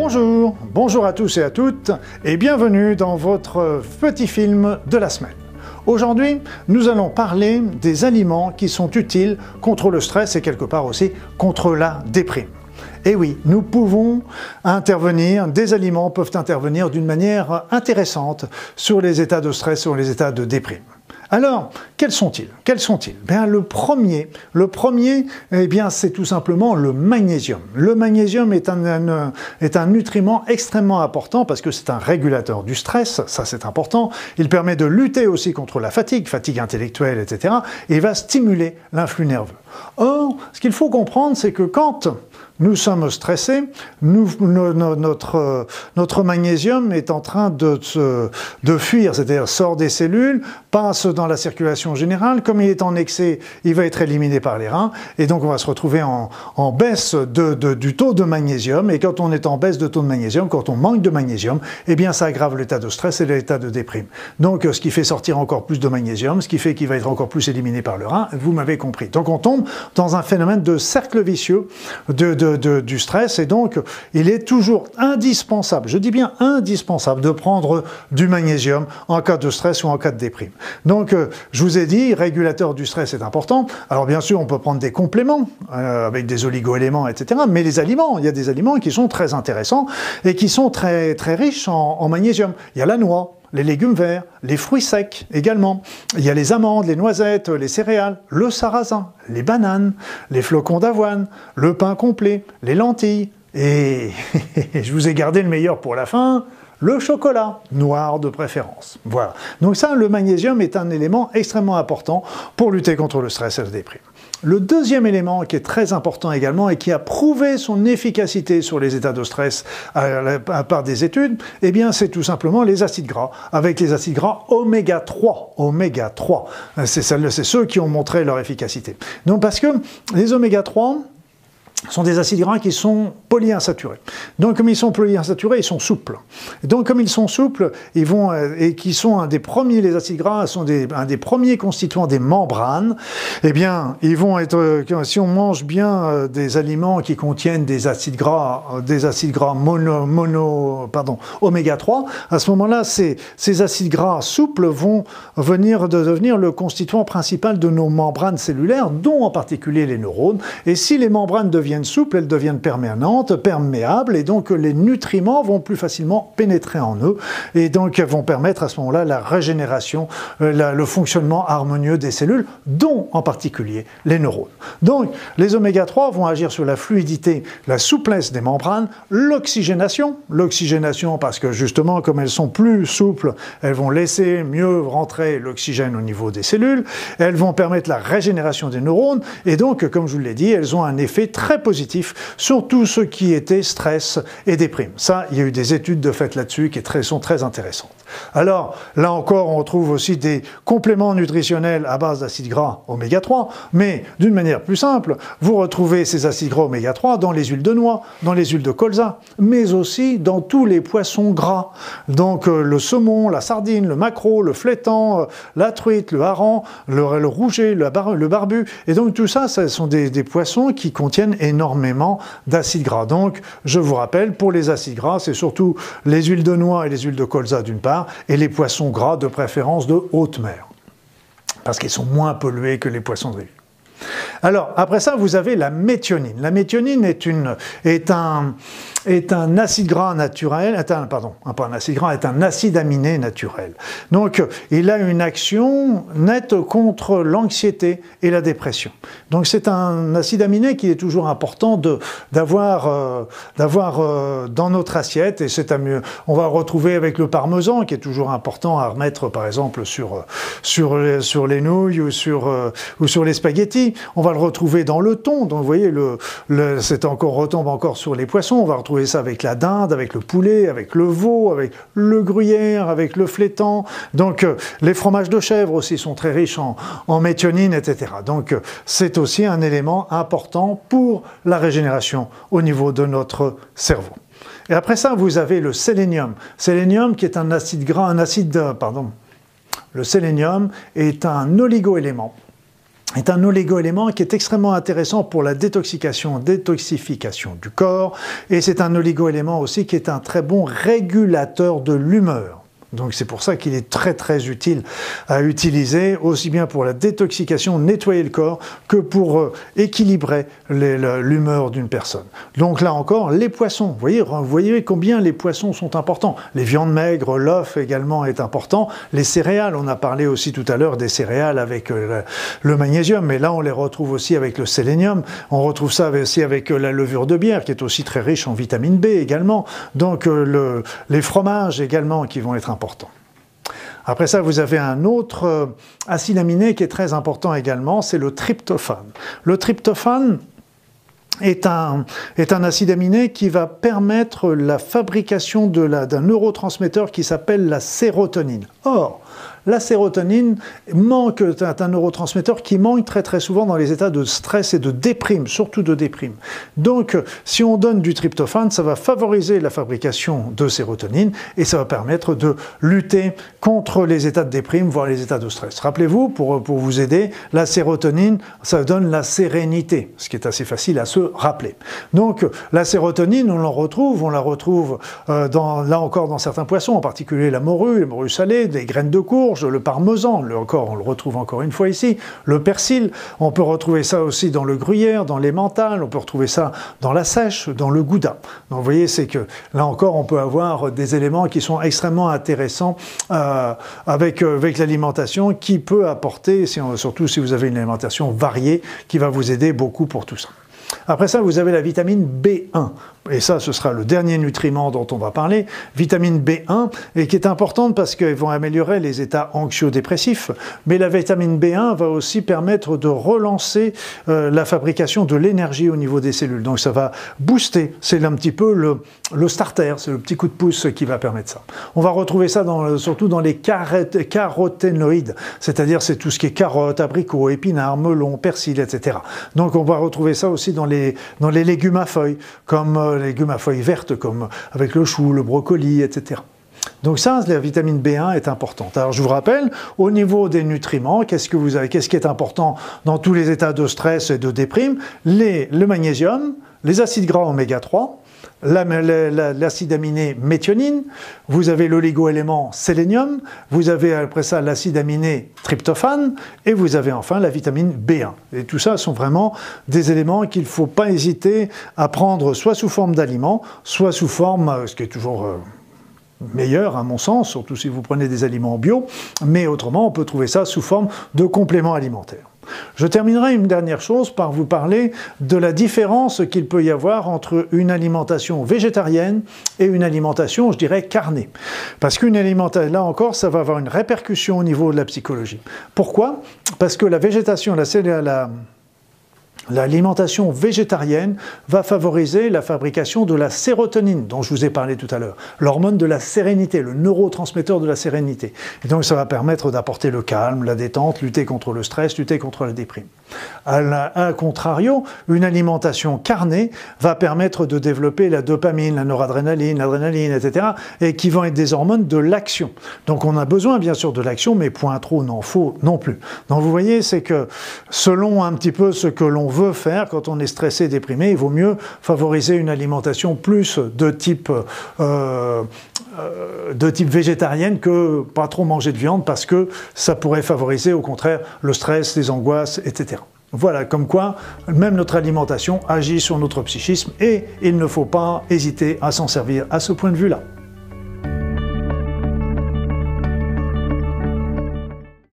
Bonjour, bonjour à tous et à toutes, et bienvenue dans votre petit film de la semaine. Aujourd'hui, nous allons parler des aliments qui sont utiles contre le stress et quelque part aussi contre la déprime. Et oui, nous pouvons intervenir, des aliments peuvent intervenir d'une manière intéressante sur les états de stress, sur les états de déprime. Alors, quels sont-ils? Quels sont-ils? Bien, Le premier, le premier eh bien, c'est tout simplement le magnésium. Le magnésium est un, est un nutriment extrêmement important parce que c'est un régulateur du stress, ça c'est important. Il permet de lutter aussi contre la fatigue, fatigue intellectuelle, etc. Et va stimuler l'influx nerveux. Or, ce qu'il faut comprendre, c'est que quand nous sommes stressés, notre, notre, magnésium est en train de, de fuir, c'est-à-dire sort des cellules, passe dans la circulation générale. Comme il est en excès, il va être éliminé par les reins, et donc on va se retrouver en, baisse de, du taux de magnésium. Et quand on est en baisse de taux de magnésium, quand on manque de magnésium, eh bien ça aggrave l'état de stress et l'état de déprime. Donc ce qui fait sortir encore plus de magnésium, ce qui fait qu'il va être encore plus éliminé par le rein, vous m'avez compris. Donc on tombe dans un phénomène de cercle vicieux de du stress et donc il est toujours indispensable, je dis bien indispensable, de prendre du magnésium en cas de stress ou en cas de déprime. Donc euh, je vous ai dit, régulateur du stress est important. Alors bien sûr, on peut prendre des compléments euh, avec des oligo-éléments, etc. Mais les aliments, il y a des aliments qui sont très intéressants et qui sont très, très riches en magnésium. Il y a la noix, les légumes verts, les fruits secs également. Il y a les amandes, les noisettes, les céréales, le sarrasin, les bananes, les flocons d'avoine, le pain complet, les lentilles. Et je vous ai gardé le meilleur pour la fin, le chocolat, noir de préférence. Voilà. Donc ça, le magnésium est un élément extrêmement important pour lutter contre le stress et la déprime. Le deuxième élément qui est très important également et qui a prouvé son efficacité sur les états de stress à, part des études, eh c'est tout simplement les acides gras, avec les acides gras oméga 3. Oméga 3, c'est ceux qui ont montré leur efficacité. Donc parce que les oméga 3, sont des acides gras qui sont polyinsaturés. Donc comme ils sont polyinsaturés, ils sont souples. Donc comme ils sont souples, ils vont euh, et qui sont un des premiers, les acides gras sont des, un des premiers constituants des membranes. Eh bien, ils vont être euh, si on mange bien euh, des aliments qui contiennent des acides gras, des acides gras mono, mono pardon, oméga 3, à ce moment-là, ces, ces acides gras souples vont venir de devenir le constituant principal de nos membranes cellulaires, dont en particulier les neurones. Et si les membranes deviennent deviennent souples, elles deviennent permanentes, perméables, et donc les nutriments vont plus facilement pénétrer en eux, et donc vont permettre à ce moment-là la régénération, euh, le fonctionnement harmonieux des cellules, dont en particulier les neurones. Donc les oméga 3 vont agir sur la fluidité, la souplesse des membranes, l'oxygénation, l'oxygénation parce que justement comme elles sont plus souples, elles vont laisser mieux rentrer l'oxygène au niveau des cellules, elles vont permettre la régénération des neurones, et donc comme je vous l'ai dit, elles ont un effet très positif sur tout ce qui était stress et déprime. Ça, il y a eu des études de fait là-dessus qui sont très intéressantes. Alors, là encore, on retrouve aussi des compléments nutritionnels à base d'acides gras oméga 3, mais d'une manière plus simple, vous retrouvez ces acides gras oméga 3 dans les huiles de noix, dans les huiles de colza, mais aussi dans tous les poissons gras. Donc euh, le saumon, la sardine, le maquereau, le flétan, euh, la truite, le hareng, le, rouget, le, barbu. Et donc tout ça, ce sont des, des poissons qui contiennent d'acides gras. Donc je vous rappelle, pour les acides gras, c'est surtout les huiles de noix et les huiles de colza d'une part, et les poissons gras de préférence de haute mer, parce qu'ils sont moins pollués que les poissons de rivière. Alors, après ça, vous avez la méthionine. La méthionine est, une, est, un, est un acide gras naturel, est un, pardon, pas un acide gras, est un acide aminé naturel. Donc, il a une action nette contre l'anxiété et la dépression. Donc, c'est un acide aminé qui est toujours important d'avoir euh, d'avoir euh, dans notre assiette, et c'est. On va retrouver avec le parmesan, qui est toujours important à remettre, par exemple, sur, sur, sur les nouilles ou sur, euh, ou sur les spaghettis. On va le retrouver dans le thon. Donc, vous voyez, le, c'est encore retombe encore sur les poissons. On va retrouver ça avec la dinde, avec le poulet, avec le veau, avec le gruyère, avec le flétan. Donc, euh, les fromages de chèvre aussi sont très riches en, en méthionine, etc. Donc, euh, c'est aussi un élément important pour la régénération au niveau de notre cerveau. Et après ça, vous avez le sélénium. Sélénium qui est un acide gras, un acide, pardon. Le sélénium est un oligoélément est un oligo-élément qui est extrêmement intéressant pour la détoxication, détoxification du corps, et c'est un oligo-élément aussi qui est un très bon régulateur de l'humeur. Donc c'est pour ça qu'il est très très utile à utiliser, aussi bien pour la détoxication, nettoyer le corps, que pour euh, équilibrer l'humeur d'une personne. Donc là encore, les poissons, vous voyez, voyez combien les poissons sont importants. Les viandes maigres, l'œuf également est important. Les céréales, on a parlé aussi tout à l'heure des céréales avec euh, le magnésium, mais là on les retrouve aussi avec le sélénium. On retrouve ça aussi avec euh, la levure de bière, qui est aussi très riche en vitamine B également. Donc le, les fromages également qui vont être importants après ça, vous avez un autre euh, acide aminé qui est très important également, c'est le tryptophane. Le tryptophane, est un, est un, acide aminé qui va permettre la fabrication d'un neurotransmetteur qui s'appelle la sérotonine. Or, la sérotonine manque, c'est un neurotransmetteur qui manque très très souvent dans les états de stress et de déprime, surtout de déprime. Donc, si on donne du tryptophane, ça va favoriser la fabrication de sérotonine et ça va permettre de lutter contre les états de déprime, voire les états de stress. Rappelez-vous, pour, pour vous aider, la sérotonine, ça donne la sérénité, ce qui est assez facile à se rappeler. Donc, la sérotonine, on la retrouve, on la retrouve euh, là encore dans certains poissons, en particulier la morue, les morues salées, des graines de courge, le parmesan, le, encore, on le retrouve encore une fois ici, le persil, on peut retrouver ça aussi dans le gruyère, dans les mentales, on peut retrouver ça dans la sèche, dans le gouda. Donc vous voyez, c'est que là encore, on peut avoir des éléments qui sont extrêmement intéressants euh, avec, euh, avec l'alimentation, qui peut apporter, surtout si vous avez une alimentation variée, qui va vous aider beaucoup pour tout ça. Après ça, vous avez la vitamine B1 et ça ce sera le dernier nutriment dont on va parler, vitamine B1, et qui est importante parce qu'elles vont améliorer les états anxio-dépressifs, mais la vitamine B1 va aussi permettre de relancer euh, la fabrication de l'énergie au niveau des cellules. Donc ça va booster, c'est un petit peu le, starter, c'est le petit coup de pouce qui va permettre ça. On va retrouver ça surtout dans les caroténoïdes, c'est-à-dire c'est tout ce qui est carottes, abricots, épinards, melons, persil, etc. Donc on va retrouver ça aussi dans les, dans les légumes à feuilles, comme euh, les légumes à feuilles vertes comme avec le chou, le brocoli, etc. Donc ça, la vitamine B1 est importante. Alors je vous rappelle, au niveau des nutriments, qu'est-ce que vous avez, qu'est-ce qui est important dans tous les états de stress et de déprime? Les, Le magnésium, les acides gras oméga 3, l'acide aminé méthionine, vous avez l'oligo-élément sélénium, vous avez après ça l'acide aminé tryptophane, et vous avez enfin la vitamine B1. Et tout ça sont vraiment des éléments qu'il ne faut pas hésiter à prendre soit sous forme d'aliments, soit sous forme, euh, ce qui est toujours euh, meilleur à mon sens, surtout si vous prenez des aliments bio, mais autrement on peut trouver ça sous forme de compléments alimentaires. Je terminerai une dernière chose par vous parler de la différence qu'il peut y avoir entre une alimentation végétarienne et une alimentation, je dirais, carnée. Parce qu'une alimentation, là encore, ça va avoir une répercussion au niveau de la psychologie. Pourquoi? Parce que la végétation, la, la L'alimentation végétarienne va favoriser la fabrication de la sérotonine, dont je vous ai parlé tout à l'heure, l'hormone de la sérénité, le neurotransmetteur de la sérénité. Et donc ça va permettre d'apporter le calme, la détente, lutter contre le stress, lutter contre la déprime. A contrario, une alimentation carnée va permettre de développer la dopamine, la noradrénaline, l'adrénaline, etc., et qui vont être des hormones de l'action. Donc on a besoin bien sûr de l'action, mais point trop n'en faut non plus. Donc vous voyez, c'est que selon un petit peu ce que l'on veut faire quand on est stressé, déprimé, il vaut mieux favoriser une alimentation plus de type, euh, euh, de type végétarienne que pas trop manger de viande parce que ça pourrait favoriser au contraire le stress, les angoisses, etc. Voilà, comme quoi même notre alimentation agit sur notre psychisme et il ne faut pas hésiter à s'en servir à ce point de vue-là.